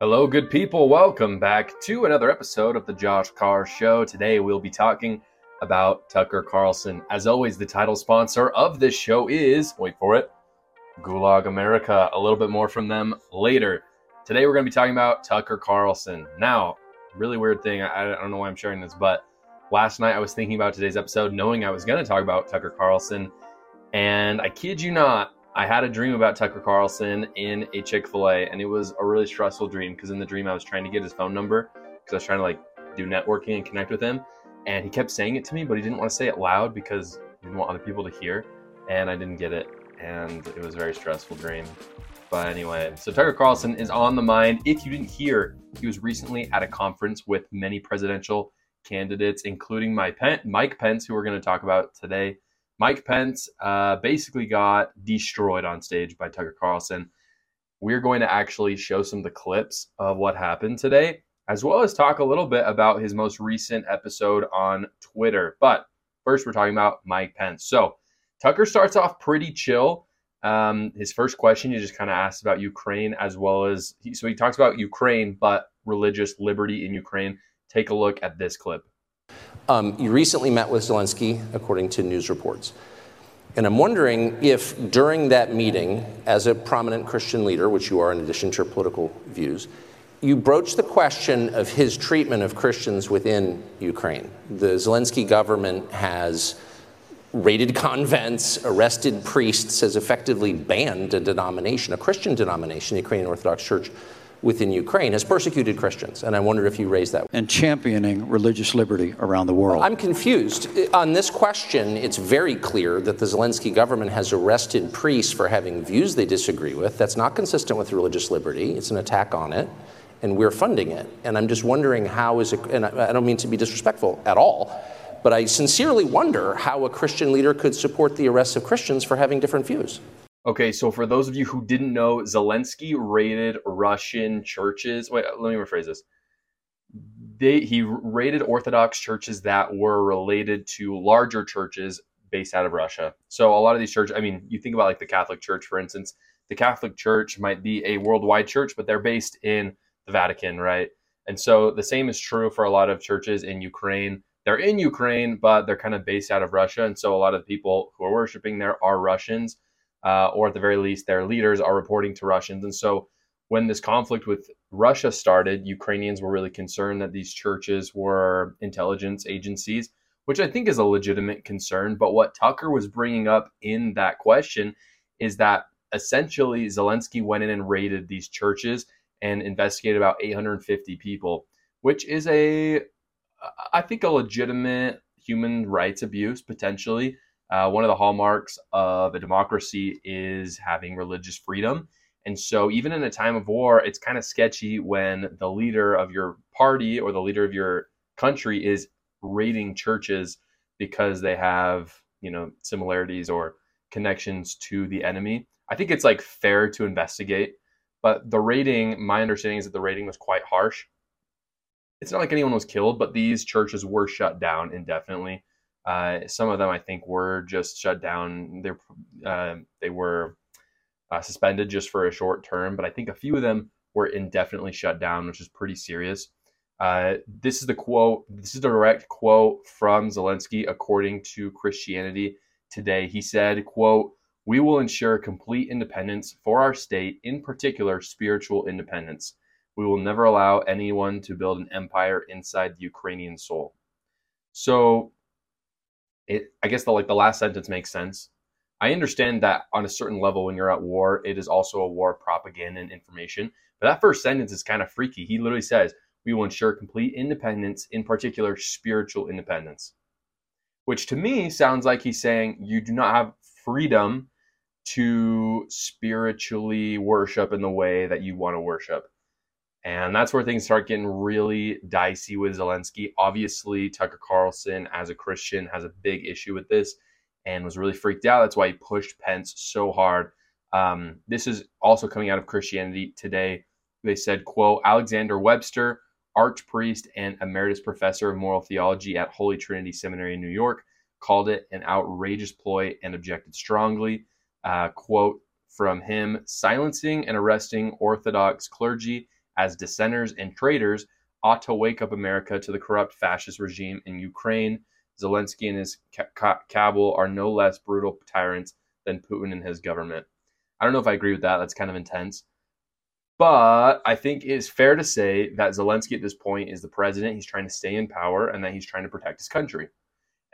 Hello, good people. Welcome back to another episode of the Josh Carr Show. Today we'll be talking about Tucker Carlson. As always, the title sponsor of this show is, wait for it, Gulag America. A little bit more from them later. Today we're going to be talking about Tucker Carlson. Now, really weird thing. I, I don't know why I'm sharing this, but last night I was thinking about today's episode, knowing I was going to talk about Tucker Carlson. And I kid you not, I had a dream about Tucker Carlson in a Chick fil A, and it was a really stressful dream because in the dream I was trying to get his phone number because I was trying to like do networking and connect with him. And he kept saying it to me, but he didn't want to say it loud because he didn't want other people to hear. And I didn't get it. And it was a very stressful dream. But anyway, so Tucker Carlson is on the mind. If you didn't hear, he was recently at a conference with many presidential candidates, including my Mike Pence, who we're going to talk about today. Mike Pence uh, basically got destroyed on stage by Tucker Carlson. We're going to actually show some of the clips of what happened today, as well as talk a little bit about his most recent episode on Twitter. But first, we're talking about Mike Pence. So Tucker starts off pretty chill. Um, his first question, he just kind of asks about Ukraine, as well as he, so he talks about Ukraine, but religious liberty in Ukraine. Take a look at this clip. Um, you recently met with Zelensky, according to news reports. And I'm wondering if during that meeting, as a prominent Christian leader, which you are in addition to your political views, you broached the question of his treatment of Christians within Ukraine. The Zelensky government has raided convents, arrested priests, has effectively banned a denomination, a Christian denomination, the Ukrainian Orthodox Church, within Ukraine has persecuted Christians. And I wonder if you raised that. And championing religious liberty around the world. I'm confused. On this question, it's very clear that the Zelensky government has arrested priests for having views they disagree with. That's not consistent with religious liberty, it's an attack on it. And we're funding it. And I'm just wondering how is it, and I don't mean to be disrespectful at all, but I sincerely wonder how a Christian leader could support the arrest of Christians for having different views. Okay, so for those of you who didn't know, Zelensky raided Russian churches. Wait, uh, let me rephrase this. They, he raided Orthodox churches that were related to larger churches based out of Russia. So a lot of these churches, I mean, you think about like the Catholic Church, for instance. The Catholic Church might be a worldwide church, but they're based in the Vatican, right? And so the same is true for a lot of churches in Ukraine. They're in Ukraine, but they're kind of based out of Russia. And so a lot of the people who are worshiping there are Russians uh, or at the very least, their leaders are reporting to Russians. And so, when this conflict with Russia started, Ukrainians were really concerned that these churches were intelligence agencies, which I think is a legitimate concern. But what Tucker was bringing up in that question is that essentially Zelensky went in and raided these churches and investigated about 850 people, which is a, I think, a legitimate human rights abuse potentially. Uh, one of the hallmarks of a democracy is having religious freedom. And so, even in a time of war, it's kind of sketchy when the leader of your party or the leader of your country is raiding churches because they have, you know, similarities or connections to the enemy. I think it's like fair to investigate, but the raiding, my understanding is that the raiding was quite harsh. It's not like anyone was killed, but these churches were shut down indefinitely. Uh, some of them, I think, were just shut down. They uh, they were uh, suspended just for a short term, but I think a few of them were indefinitely shut down, which is pretty serious. Uh, this is the quote. This is a direct quote from Zelensky, according to Christianity Today. He said, "quote We will ensure complete independence for our state, in particular, spiritual independence. We will never allow anyone to build an empire inside the Ukrainian soul." So it I guess the like the last sentence makes sense. I understand that on a certain level when you're at war, it is also a war of propaganda and information. But that first sentence is kind of freaky. He literally says, "We will ensure complete independence, in particular spiritual independence." Which to me sounds like he's saying you do not have freedom to spiritually worship in the way that you want to worship. And that's where things start getting really dicey with Zelensky. Obviously, Tucker Carlson, as a Christian, has a big issue with this and was really freaked out. That's why he pushed Pence so hard. Um, this is also coming out of Christianity today. They said, quote, Alexander Webster, archpriest and emeritus professor of moral theology at Holy Trinity Seminary in New York, called it an outrageous ploy and objected strongly. Uh, quote from him, silencing and arresting Orthodox clergy as dissenters and traitors ought to wake up America to the corrupt fascist regime in Ukraine. Zelensky and his cabal are no less brutal tyrants than Putin and his government. I don't know if I agree with that. That's kind of intense. But I think it's fair to say that Zelensky at this point is the president. He's trying to stay in power and that he's trying to protect his country.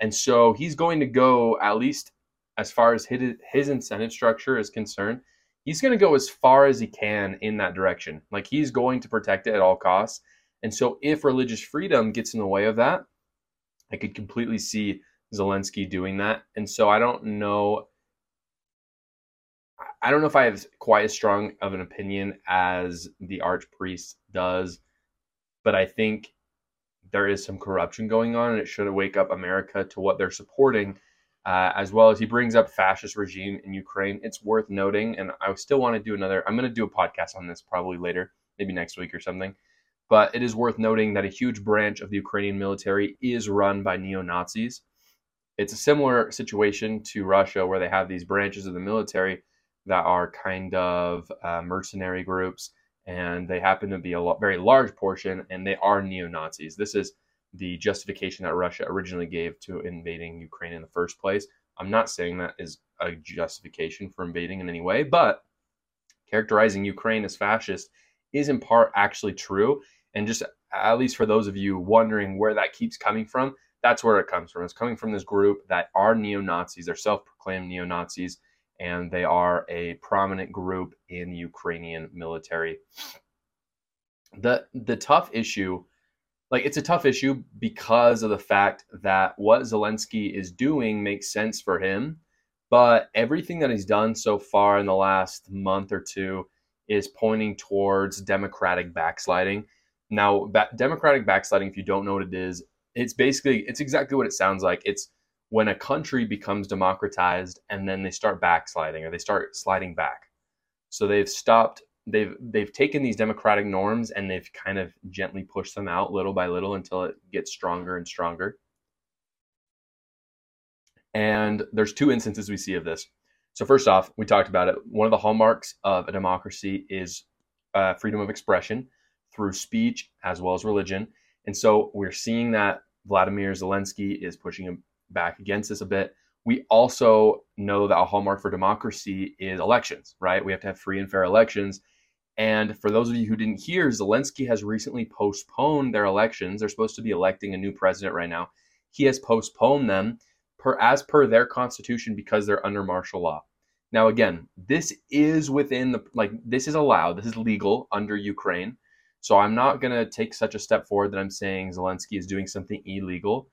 And so he's going to go, at least as far as his incentive structure is concerned, he's going to go as far as he can in that direction. Like he's going to protect it at all costs. And so if religious freedom gets in the way of that, I could completely see Zelensky doing that. And so I don't know I don't know if I have quite as strong of an opinion as the archpriest does, but I think there is some corruption going on, and it should wake up America to what they're supporting, uh, as well as he brings up fascist regime in Ukraine. It's worth noting, and I still want to do another. I'm going to do a podcast on this probably later, maybe next week or something. But it is worth noting that a huge branch of the Ukrainian military is run by neo Nazis. It's a similar situation to Russia, where they have these branches of the military that are kind of uh, mercenary groups, and they happen to be a lo- very large portion, and they are neo Nazis. This is the justification that Russia originally gave to invading Ukraine in the first place. I'm not saying that is a justification for invading in any way, but characterizing Ukraine as fascist is in part actually true. And just at least for those of you wondering where that keeps coming from, that's where it comes from. It's coming from this group that are neo Nazis, they're self proclaimed neo Nazis, and they are a prominent group in the Ukrainian military. The the tough issue, like it's a tough issue because of the fact that what Zelensky is doing makes sense for him, but everything that he's done so far in the last month or two is pointing towards democratic backsliding. Now, democratic backsliding, if you don't know what it is, it's basically it's exactly what it sounds like. It's when a country becomes democratized and then they start backsliding or they start sliding back. So they've stopped they've they've taken these democratic norms and they've kind of gently pushed them out little by little until it gets stronger and stronger. And there's two instances we see of this. So first off, we talked about it. One of the hallmarks of a democracy is uh, freedom of expression through speech as well as religion. And so we're seeing that Vladimir Zelensky is pushing back against this a bit. We also know that a hallmark for democracy is elections, right? We have to have free and fair elections. And for those of you who didn't hear, Zelensky has recently postponed their elections. They're supposed to be electing a new president right now. He has postponed them per as per their constitution because they're under martial law. Now again, this is within the like this is allowed. This is legal under Ukraine. So I'm not going to take such a step forward that I'm saying Zelensky is doing something illegal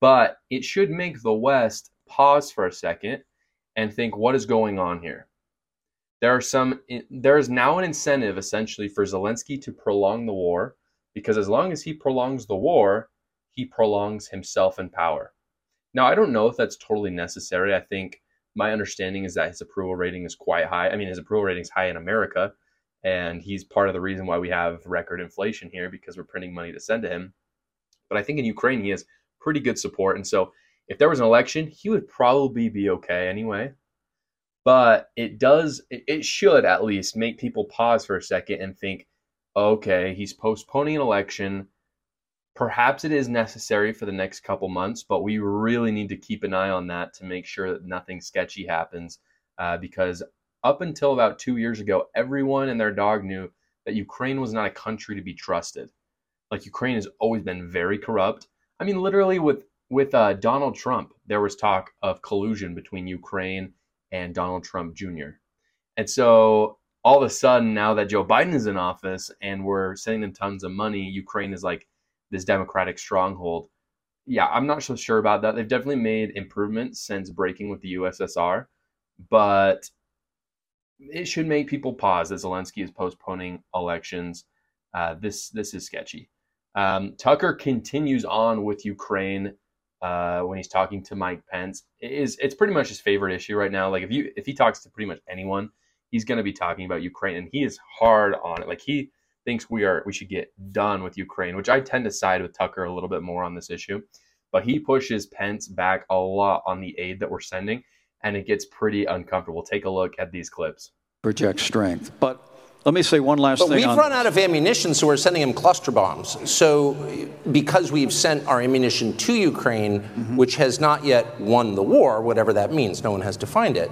but it should make the West pause for a second and think what is going on here. There are some there is now an incentive essentially for Zelensky to prolong the war because as long as he prolongs the war, he prolongs himself in power. Now, I don't know if that's totally necessary. I think my understanding is that his approval rating is quite high. I mean, his approval rating is high in America, and he's part of the reason why we have record inflation here because we're printing money to send to him. But I think in Ukraine, he has pretty good support. And so if there was an election, he would probably be okay anyway. But it does, it should at least make people pause for a second and think, okay, he's postponing an election. Perhaps it is necessary for the next couple months, but we really need to keep an eye on that to make sure that nothing sketchy happens. Uh, because up until about two years ago, everyone and their dog knew that Ukraine was not a country to be trusted. Like Ukraine has always been very corrupt. I mean, literally with with uh, Donald Trump, there was talk of collusion between Ukraine and Donald Trump Jr. And so all of a sudden, now that Joe Biden is in office and we're sending them tons of money, Ukraine is like this democratic stronghold. Yeah, I'm not so sure about that. They've definitely made improvements since breaking with the USSR, but it should make people pause that Zelensky is postponing elections. Uh, this this is sketchy. Um, Tucker continues on with Ukraine uh, when he's talking to Mike Pence. It is it's pretty much his favorite issue right now. Like if you if he talks to pretty much anyone, he's going to be talking about Ukraine, and he is hard on it. Like he thinks we are we should get done with Ukraine, which I tend to side with Tucker a little bit more on this issue. But he pushes Pence back a lot on the aid that we're sending, and it gets pretty uncomfortable. Take a look at these clips. Project strength, but Let me say one last but thing. We've on, run out of ammunition, so we're sending them cluster bombs. So, because we've sent our ammunition to Ukraine, mm-hmm. which has not yet won the war, whatever that means, no one has defined it.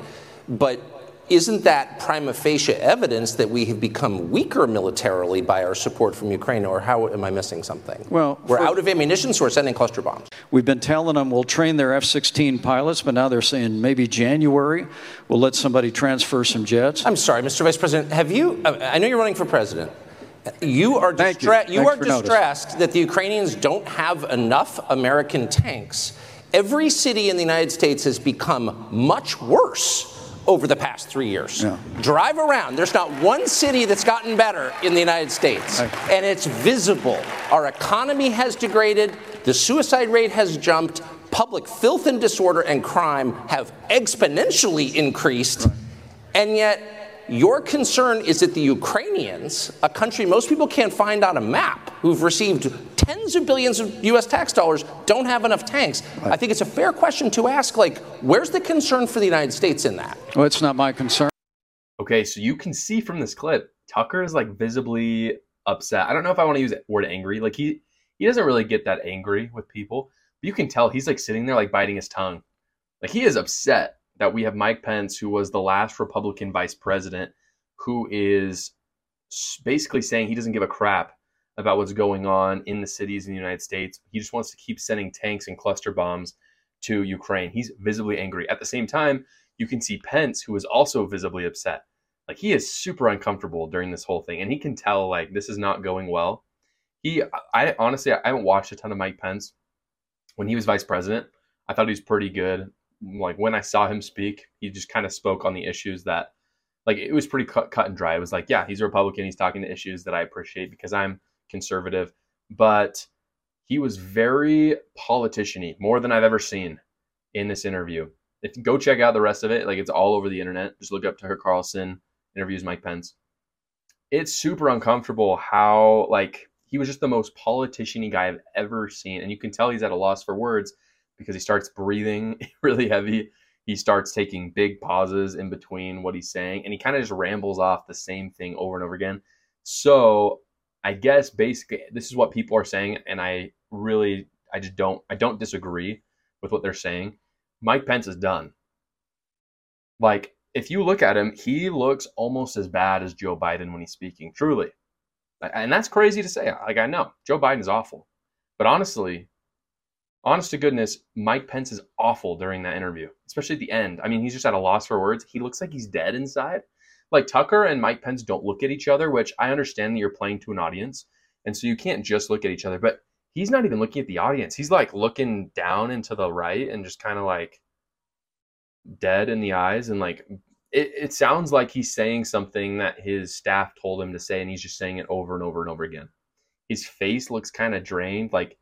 But isn't that prima facie evidence that we have become weaker militarily by our support from Ukraine, or how am I missing something? Well, we're out of ammunition, so we're sending cluster bombs. We've been telling them we'll train their F 16 pilots, but now they're saying maybe January we'll let somebody transfer some jets. I'm sorry, Mr. Vice President, have you, uh, I know you're running for president. You are, distra- you. you are distressed notice. that the Ukrainians don't have enough American tanks. Every city in the United States has become much worse over the past three years. Yeah. Drive around. There's not one city that's gotten better in the United States. Right. And it's visible. Our economy has degraded, the suicide rate has jumped, public filth and disorder and crime have exponentially increased. Right. And yet, your concern is that the Ukrainians, a country most people can't find on a map, who've received tens of billions of US tax dollars, don't have enough tanks. Right. I think it's a fair question to ask like, where's the concern for the United States in that? Well, it's not my concern. Okay, so you can see from this clip, Tucker is like visibly upset. I don't know if I want to use the word angry. Like he he doesn't really get that angry with people, but you can tell he's like sitting there like biting his tongue. Like he is upset that we have Mike Pence, who was the last Republican vice president, who is basically saying he doesn't give a crap about what's going on in the cities in the United States. He just wants to keep sending tanks and cluster bombs to Ukraine. He's visibly angry. At the same time, you can see Pence, who is also visibly upset. Like he is super uncomfortable during this whole thing, and he can tell like this is not going well. He, I honestly, I haven't watched a ton of Mike Pence. When he was vice president, I thought he was pretty good like when I saw him speak, he just kind of spoke on the issues that, like, it was pretty cut, cut and dry. It was like, yeah, he's a Republican. He's talking to issues that I appreciate because I'm conservative. But he was very politiciany, more than I've ever seen in this interview. If go check out the rest of it, like it's all over the internet. Just look up Tucker Carlson interviews Mike Pence. It's super uncomfortable how like he was just the most politiciany guy I've ever seen, and you can tell he's at a loss for words because he starts breathing really heavy. He starts taking big pauses in between what he's saying, and he kind of just rambles off the same thing over and over again. So I guess basically this is what people are saying, and I really I just don't I don't disagree with what they're saying. Mike Pence is done. Like if you look at him, he looks almost as bad as Joe Biden when he's speaking. Truly, and that's crazy to say. Like I know Joe Biden is awful, but honestly, honest to goodness, Mike Pence is awful during that interview, especially at the end. I mean, he's just at a loss for words. He looks like he's dead inside. Like Tucker and Mike Pence don't look at each other, which I understand that you're playing to an audience. And so you can't just look at each other, but he's not even looking at the audience. He's like looking down into the right and just kind of like dead in the eyes. And like, it, it sounds like he's saying something that his staff told him to say, and he's just saying it over and over and over again. His face looks kind of drained. Like,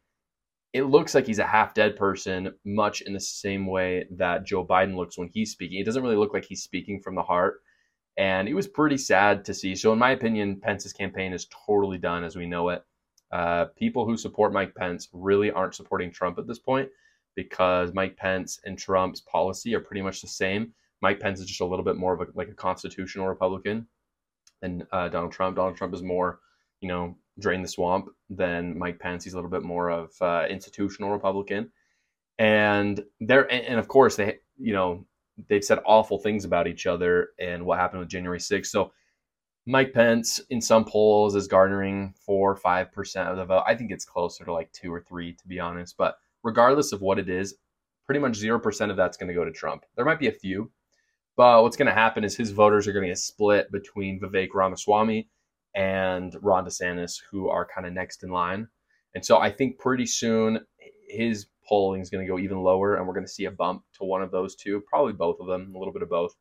it looks like he's a half dead person, much in the same way that Joe Biden looks when he's speaking. It doesn't really look like he's speaking from the heart. And it was pretty sad to see. So, in my opinion, Pence's campaign is totally done as we know it. Uh, people who support Mike Pence really aren't supporting Trump at this point because Mike Pence and Trump's policy are pretty much the same. Mike Pence is just a little bit more of a, like a constitutional Republican than uh, Donald Trump. Donald Trump is more, you know, drain the swamp than Mike Pence. He's a little bit more of uh, institutional Republican, and there and of course they you know they've said awful things about each other and what happened with January 6th. So Mike Pence in some polls is garnering four or five percent of the vote. I think it's closer to like two or three to be honest. But regardless of what it is, pretty much zero percent of that's going to go to Trump. There might be a few, but what's going to happen is his voters are going to get split between Vivek Ramaswamy and Ron DeSantis, who are kind of next in line. And so I think pretty soon his polling is going to go even lower, and we're going to see a bump to one of those two, probably both of them, a little bit of both.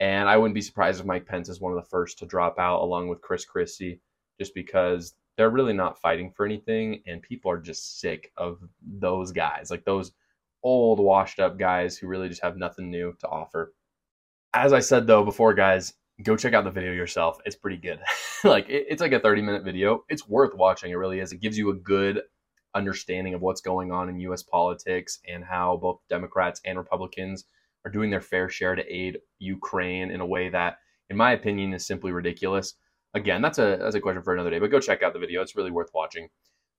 And I wouldn't be surprised if Mike Pence is one of the first to drop out, along with Chris Christie, just because they're really not fighting for anything, and people are just sick of those guys, like those old, washed up guys who really just have nothing new to offer. As I said though before, guys, go check out the video yourself. It's pretty good. like it, it's like a 30 minute video. It's worth watching. It really is. It gives you a good understanding of what's going on in U.S. politics and how both Democrats and Republicans are doing their fair share to aid Ukraine in a way that, in my opinion, is simply ridiculous. Again, that's a that's a question for another day, but go check out the video. It's really worth watching.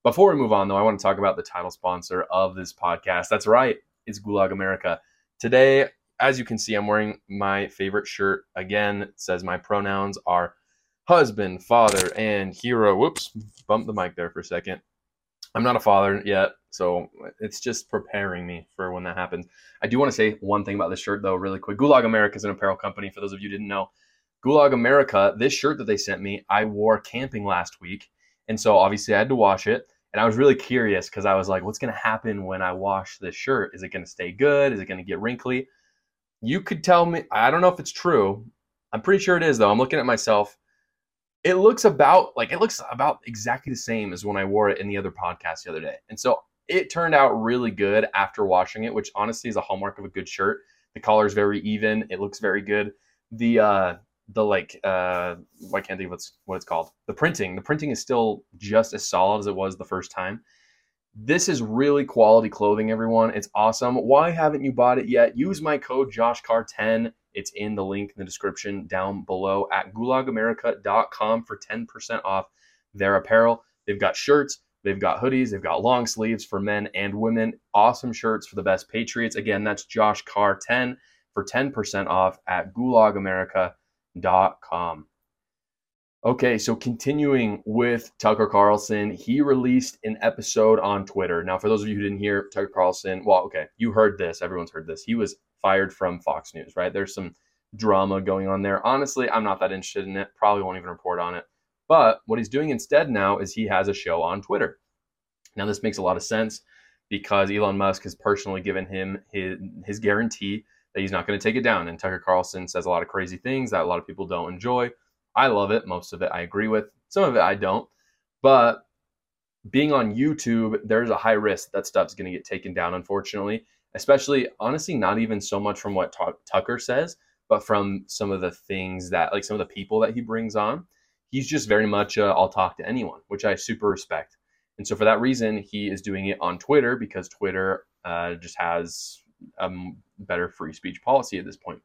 Before we move on, though, I want to talk about the title sponsor of this podcast. That's right, it's Gulag America. Today, as you can see, I'm wearing my favorite shirt. Again, it says my pronouns are husband, father, and hero. Whoops, bumped the mic there for a second. I'm not a father yet, so it's just preparing me for when that happens. I do want to say one thing about this shirt, though, really quick. Gulag America is an apparel company, for those of you didn't know. Gulag America, this shirt that they sent me, I wore camping last week. And so obviously I had to wash it. And I was really curious because I was like, what's going to happen when I wash this shirt? Is it going to stay good? Is it going to get wrinkly? You could tell me, I don't know if it's true. I'm pretty sure it is, though. I'm looking at myself. It looks about like it looks about exactly the same as when I wore it in the other podcast the other day. And so it turned out really good after washing it, which honestly is a hallmark of a good shirt. The collar is very even. It looks very good. The uh, the like uh I can't think of what's what it's called. The printing. The printing is still just as solid as it was the first time. This is really quality clothing, everyone. It's awesome. Why haven't you bought it yet? Use my code JoshCarr10. It's in the link in the description down below at gulagamerica.com for 10% off their apparel. They've got shirts, they've got hoodies, they've got long sleeves for men and women. Awesome shirts for the best Patriots. Again, that's JoshCarr10 for 10% off at gulagamerica.com com. Okay, so continuing with Tucker Carlson, he released an episode on Twitter. Now, for those of you who didn't hear Tucker Carlson, well, okay, you heard this. Everyone's heard this. He was fired from Fox News, right? There's some drama going on there. Honestly, I'm not that interested in it. Probably won't even report on it. But what he's doing instead now is he has a show on Twitter. Now, this makes a lot of sense because Elon Musk has personally given him his, his guarantee that he's not going to take it down. And Tucker Carlson says a lot of crazy things that a lot of people don't enjoy. I love it. Most of it I agree with. Some of it I don't. But being on YouTube, there's a high risk that stuff's going to get taken down, unfortunately. Especially, honestly, not even so much from what T- Tucker says, but from some of the things that, like some of the people that he brings on. He's just very much, I'll talk to anyone, which I super respect. And so, for that reason, he is doing it on Twitter because Twitter uh, just has a better free speech policy at this point.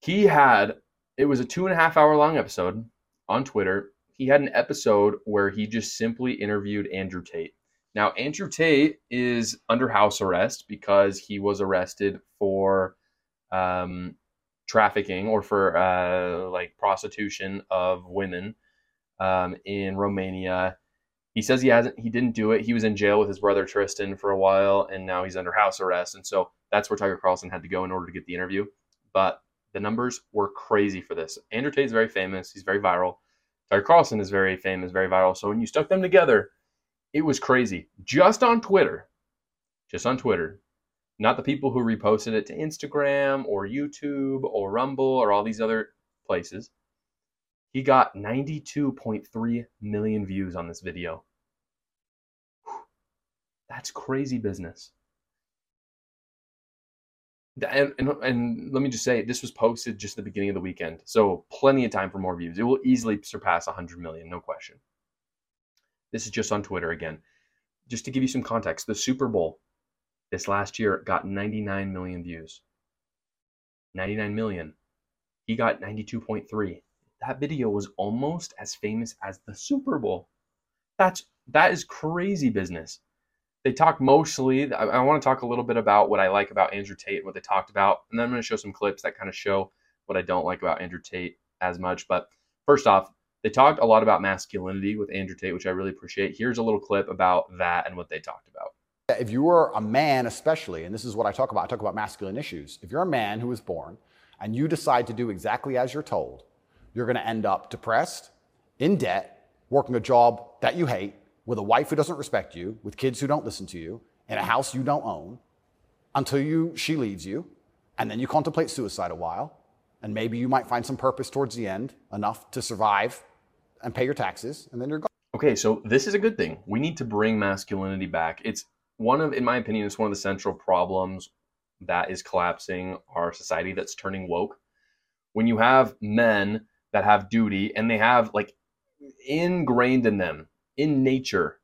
He had, it was a two and a half hour long episode on Twitter. He had an episode where he just simply interviewed Andrew Tate. Now, Andrew Tate is under house arrest because he was arrested for um, trafficking or for uh, like prostitution of women um, in Romania he says he hasn't he didn't do it he was in jail with his brother tristan for a while and now he's under house arrest and so that's where tucker carlson had to go in order to get the interview but the numbers were crazy for this. Andrew tate is very famous. He's very viral. Tucker carlson is very famous very viral. So when you stuck them together it was crazy. Just on twitter just on twitter not the people who reposted it to instagram or youtube or rumble or all these other places he got 92.3 million views on this video. That's crazy business. And, and, and, let me just say, this was posted just the beginning of the weekend. So plenty of time for more views. It will easily surpass 100 million, no question. This is just on Twitter again. Just to give you some context, the Super Bowl this last year got 99 million views. 99 million. He got 92.3. That video was almost as famous as the Super Bowl. That's that is crazy business they talk mostly. I, I want to talk a little bit about what I like about Andrew Tate, what they talked about, and then I'm going to show some clips that kind of show what I don't like about Andrew Tate as much. But first off, they talked a lot about masculinity with Andrew Tate, which I really appreciate. Here's a little clip about that and what they talked about. If you are a man, especially, and this is what I talk about, I talk about masculine issues. If you're a man who was born and you decide to do exactly as you're told, you're going to end up depressed, in debt, working a job that you hate, with a wife who doesn't respect you, with kids who don't listen to you, in a house you don't own, until you, she leaves you, and then you contemplate suicide a while, and maybe you might find some purpose towards the end, enough to survive and pay your taxes, and then you're gone. Okay, so this is a good thing. We need to bring masculinity back. It's one of, in my opinion, it's one of the central problems that is collapsing our society that's turning woke. When you have men that have duty and they have like ingrained in them in nature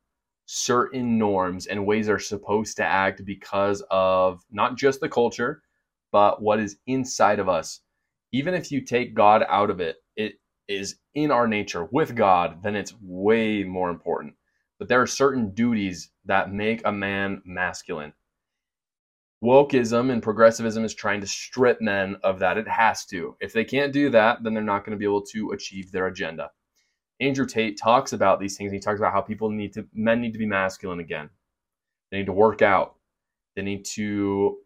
certain norms and ways are supposed to act because of not just the culture, but what is inside of us. Even if you take God out of it, it is in our nature with God, then it's way more important. But there are certain duties that make a man masculine. Wokeism and progressivism is trying to strip men of that. It has to. If they can't do that, then they're not going to be able to achieve their agenda. Andrew Tate talks about these things. He talks about how people need to, men need to be masculine again. They need to work out. They need to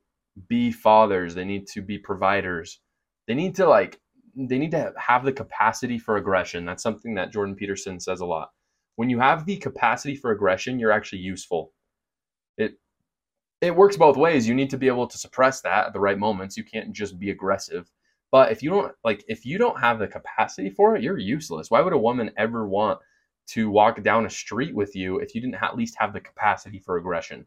be fathers. They need to be providers. They need to like they need to have the capacity for aggression. That's something that Jordan Peterson says a lot. When you have the capacity for aggression, you're actually useful. It it works both ways. You need to be able to suppress that at the right moments. You can't just be aggressive. But if you don't like if you don't have the capacity for it, you're useless. Why would a woman ever want to walk down a street with you if you didn't at least have the capacity for aggression?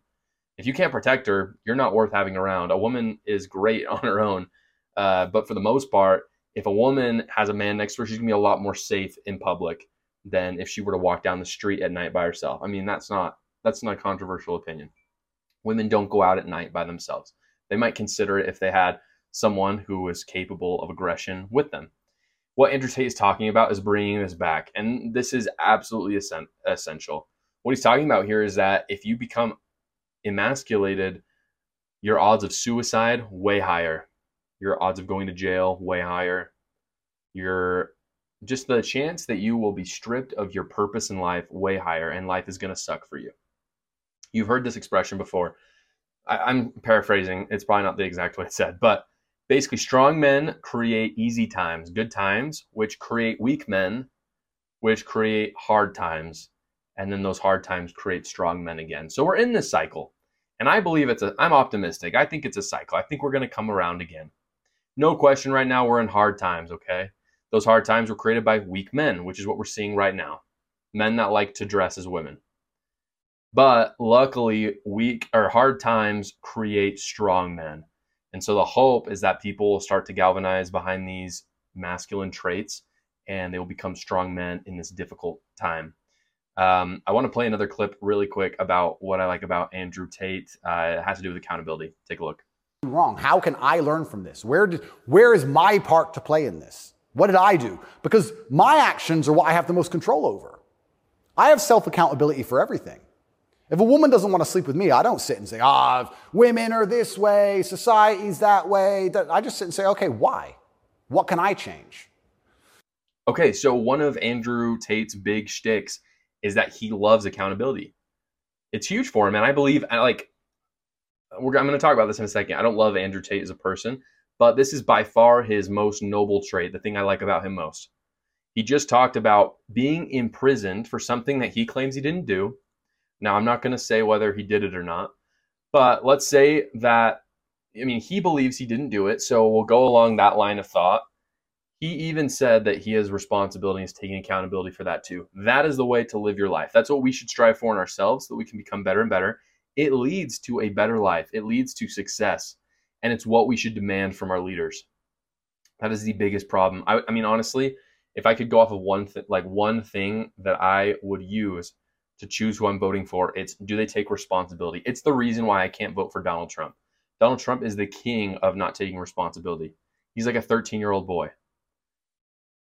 If you can't protect her, you're not worth having around. A woman is great on her own, uh, but for the most part, if a woman has a man next to her, she's gonna be a lot more safe in public than if she were to walk down the street at night by herself. I mean, that's not that's not a controversial opinion. Women don't go out at night by themselves. They might consider it if they had someone who was capable of aggression with them. What Andrew Tate is talking about is bringing this back, and this is absolutely essential. What he's talking about here is that if you become emasculated, your odds of suicide way higher your odds of going to jail way higher. Your just the chance that you will be stripped of your purpose in life way higher, and life is going to suck for you. You've heard this expression before. I, am paraphrasing. It's probably not the exact way it said, but basically, strong men create easy times, good times, which create weak men, which create hard times, and then those hard times create strong men again. So we're in this cycle, and I believe it's a. I'm optimistic. I think it's a cycle. I think we're going to come around again. No question, right now we're in hard times, okay? Those hard times were created by weak men, which is what we're seeing right now. Men that like to dress as women. But luckily, weak or hard times create strong men. And so the hope is that people will start to galvanize behind these masculine traits and they will become strong men in this difficult time. Um, I want to play another clip really quick about what I like about Andrew Tate. Uh, it has to do with accountability. Take a look wrong? How can I learn from this? Where, did, where is my part to play in this? What did I do? Because my actions are what I have the most control over. I have self accountability for everything. If a woman doesn't want to sleep with me, I don't sit and say, ah, women are this way, society's that way. I just sit and say, okay, why? What can I change? Okay, so one of Andrew Tate's big shticks is that he loves accountability. It's huge for him. And I believe, like, I'm going to talk about this in a second. I don't love Andrew Tate as a person, but this is by far his most noble trait, the thing I like about him most. He just talked about being imprisoned for something that he claims he didn't do. Now, I'm not going to say whether he did it or not, but let's say that, I mean, he believes he didn't do it, so we'll go along that line of thought. He even said that he has responsibility and is taking accountability for that too. That is the way to live your life. That's what we should strive for in ourselves so that we can become better and better it leads to a better life. It leads to success. And it's what we should demand from our leaders. That is the biggest problem. I, I mean, honestly, if I could go off of one th- like one thing that I would use to choose who I'm voting for, it's do they take responsibility? It's the reason why I can't vote for Donald Trump. Donald Trump is the king of not taking responsibility. He's like a 13 year old boy.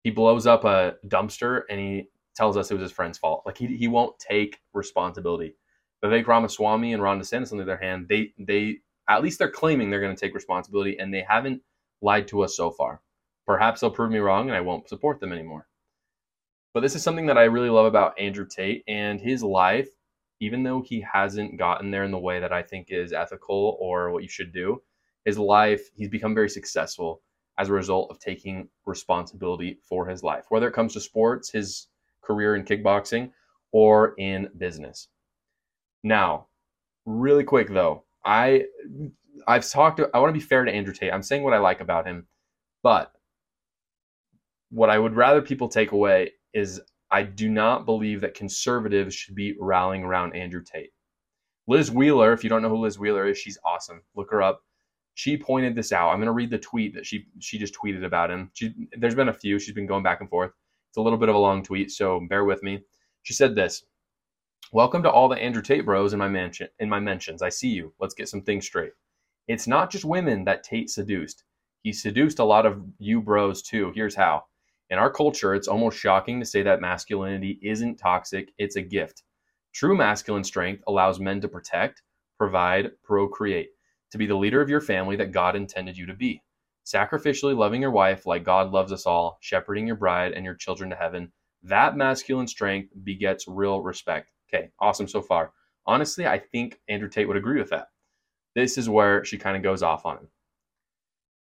He blows up a dumpster and he tells us it was his friend's fault. Like he, he won't take responsibility. Vivek Ramaswamy and Ron DeSantis, on the other hand, they they at least they're claiming they're going to take responsibility, and they haven't lied to us so far. Perhaps they'll prove me wrong, and I won't support them anymore. But this is something that I really love about Andrew Tate and his life. Even though he hasn't gotten there in the way that I think is ethical or what you should do, his life he's become very successful as a result of taking responsibility for his life, whether it comes to sports, his career in kickboxing, or in business. Now, really quick though, I I've talked. To, I want to be fair to Andrew Tate. I'm saying what I like about him, but what I would rather people take away is I do not believe that conservatives should be rallying around Andrew Tate. Liz Wheeler, if you don't know who Liz Wheeler is, she's awesome. Look her up. She pointed this out. I'm going to read the tweet that she she just tweeted about him. She, there's been a few. She's been going back and forth. It's a little bit of a long tweet, so bear with me. She said this. Welcome to all the Andrew Tate bros in my mansion in my mentions. I see you. Let's get some things straight. It's not just women that Tate seduced. He seduced a lot of you bros too. Here's how. In our culture, it's almost shocking to say that masculinity isn't toxic, it's a gift. True masculine strength allows men to protect, provide, procreate, to be the leader of your family that God intended you to be. Sacrificially loving your wife like God loves us all, shepherding your bride and your children to heaven, that masculine strength begets real respect. Okay, awesome so far. Honestly, I think Andrew Tate would agree with that. This is where she kind of goes off on him.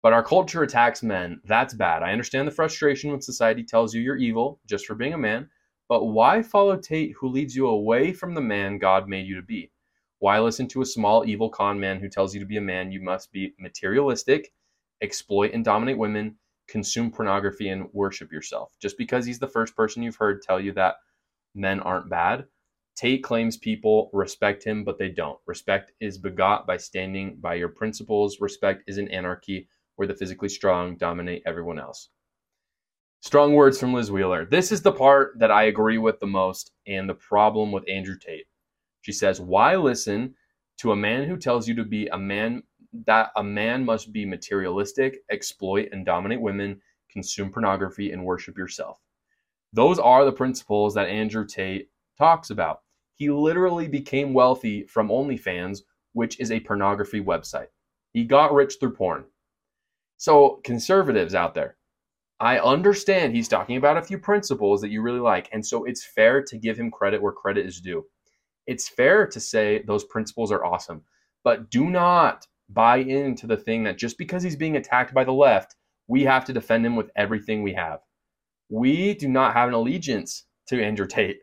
But our culture attacks men. That's bad. I understand the frustration when society tells you you're evil just for being a man, but why follow Tate who leads you away from the man God made you to be? Why listen to a small evil con man who tells you to be a man you must be materialistic, exploit and dominate women, consume pornography, and worship yourself? Just because he's the first person you've heard tell you that men aren't bad, Tate claims people respect him, but they don't. Respect is begot by standing by your principles. Respect is an anarchy where the physically strong dominate everyone else. Strong words from Liz Wheeler. This is the part that I agree with the most and the problem with Andrew Tate. She says, Why listen to a man who tells you to be a man that a man must be materialistic, exploit and dominate women, consume pornography, and worship yourself? Those are the principles that Andrew Tate talks about. He literally became wealthy from OnlyFans, which is a pornography website. He got rich through porn. So, conservatives out there, I understand he's talking about a few principles that you really like. And so it's fair to give him credit where credit is due. It's fair to say those principles are awesome, but do not buy into the thing that just because he's being attacked by the left, we have to defend him with everything we have. We do not have an allegiance to Andrew Tate.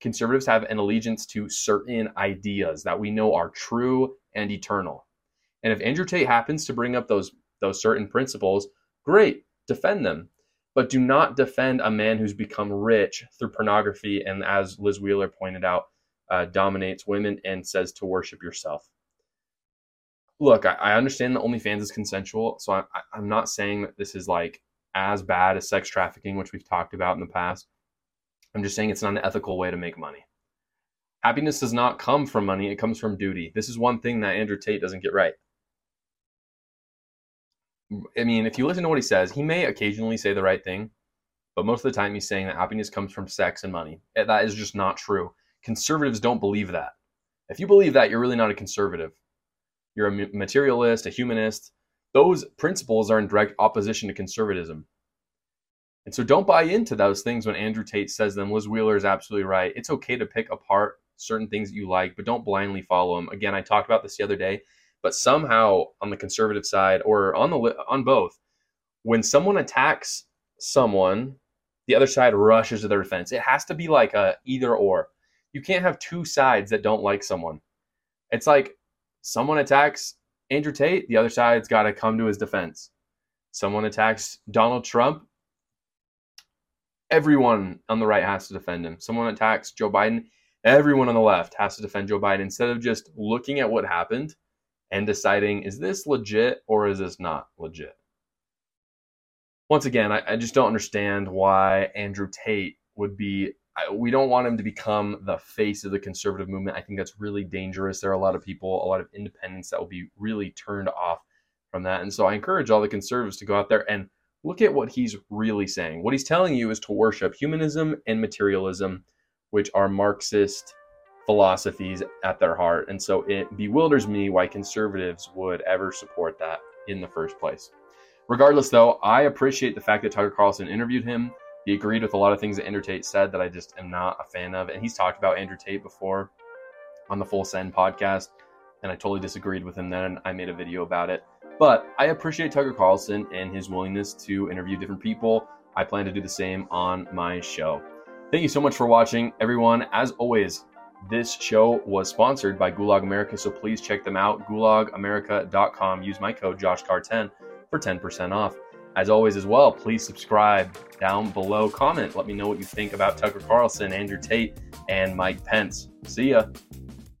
Conservatives have an allegiance to certain ideas that we know are true and eternal. And if Andrew Tate happens to bring up those those certain principles, great, defend them. But do not defend a man who's become rich through pornography and, as Liz Wheeler pointed out, uh, dominates women and says to worship yourself. Look, I, I understand that OnlyFans is consensual, so I, I, I'm not saying that this is like as bad as sex trafficking, which we've talked about in the past. I'm just saying it's not an ethical way to make money. Happiness does not come from money, it comes from duty. This is one thing that Andrew Tate doesn't get right. I mean, if you listen to what he says, he may occasionally say the right thing, but most of the time he's saying that happiness comes from sex and money. That is just not true. Conservatives don't believe that. If you believe that, you're really not a conservative. You're a materialist, a humanist. Those principles are in direct opposition to conservatism. And so don't buy into those things when Andrew Tate says them. Liz Wheeler is absolutely right. It's okay to pick apart certain things that you like, but don't blindly follow them. Again, I talked about this the other day. But somehow on the conservative side or on the on both, when someone attacks someone, the other side rushes to their defense. It has to be like a either or. You can't have two sides that don't like someone. It's like someone attacks Andrew Tate, the other side's got to come to his defense. Someone attacks Donald Trump, everyone on the right has to defend him. Someone attacks Joe Biden, everyone on the left has to defend Joe Biden instead of just looking at what happened and deciding is this legit or is this not legit? Once again, I, I just don't understand why Andrew Tate would be. I, we don't want him to become the face of the conservative movement. I think that's really dangerous. There are a lot of people, a lot of independents that will be really turned off from that. And so I encourage all the conservatives to go out there and look at what he's really saying. What he's telling you is to worship humanism and materialism, which are Marxist philosophies at their heart. And so it bewilders me why conservatives would ever support that in the first place. Regardless, though, I appreciate the fact that Tucker Carlson interviewed him. He agreed with a lot of things that Andrew Tate said that I just am not a fan of. And he's talked about Andrew Tate before on the Full Send podcast. And I totally disagreed with him then. I made a video about it. But I appreciate Tucker Carlson and his willingness to interview different people. I plan to do the same on my show. Thank you so much for watching, everyone. As always, this show was sponsored by Gulag America, so please check them out. GulagAmerica.com. Use my code JoshCarr10 for 10% off. As always, as well, please subscribe down below. Comment. Let me know what you think about Tucker Carlson, Andrew Tate, and Mike Pence. See ya.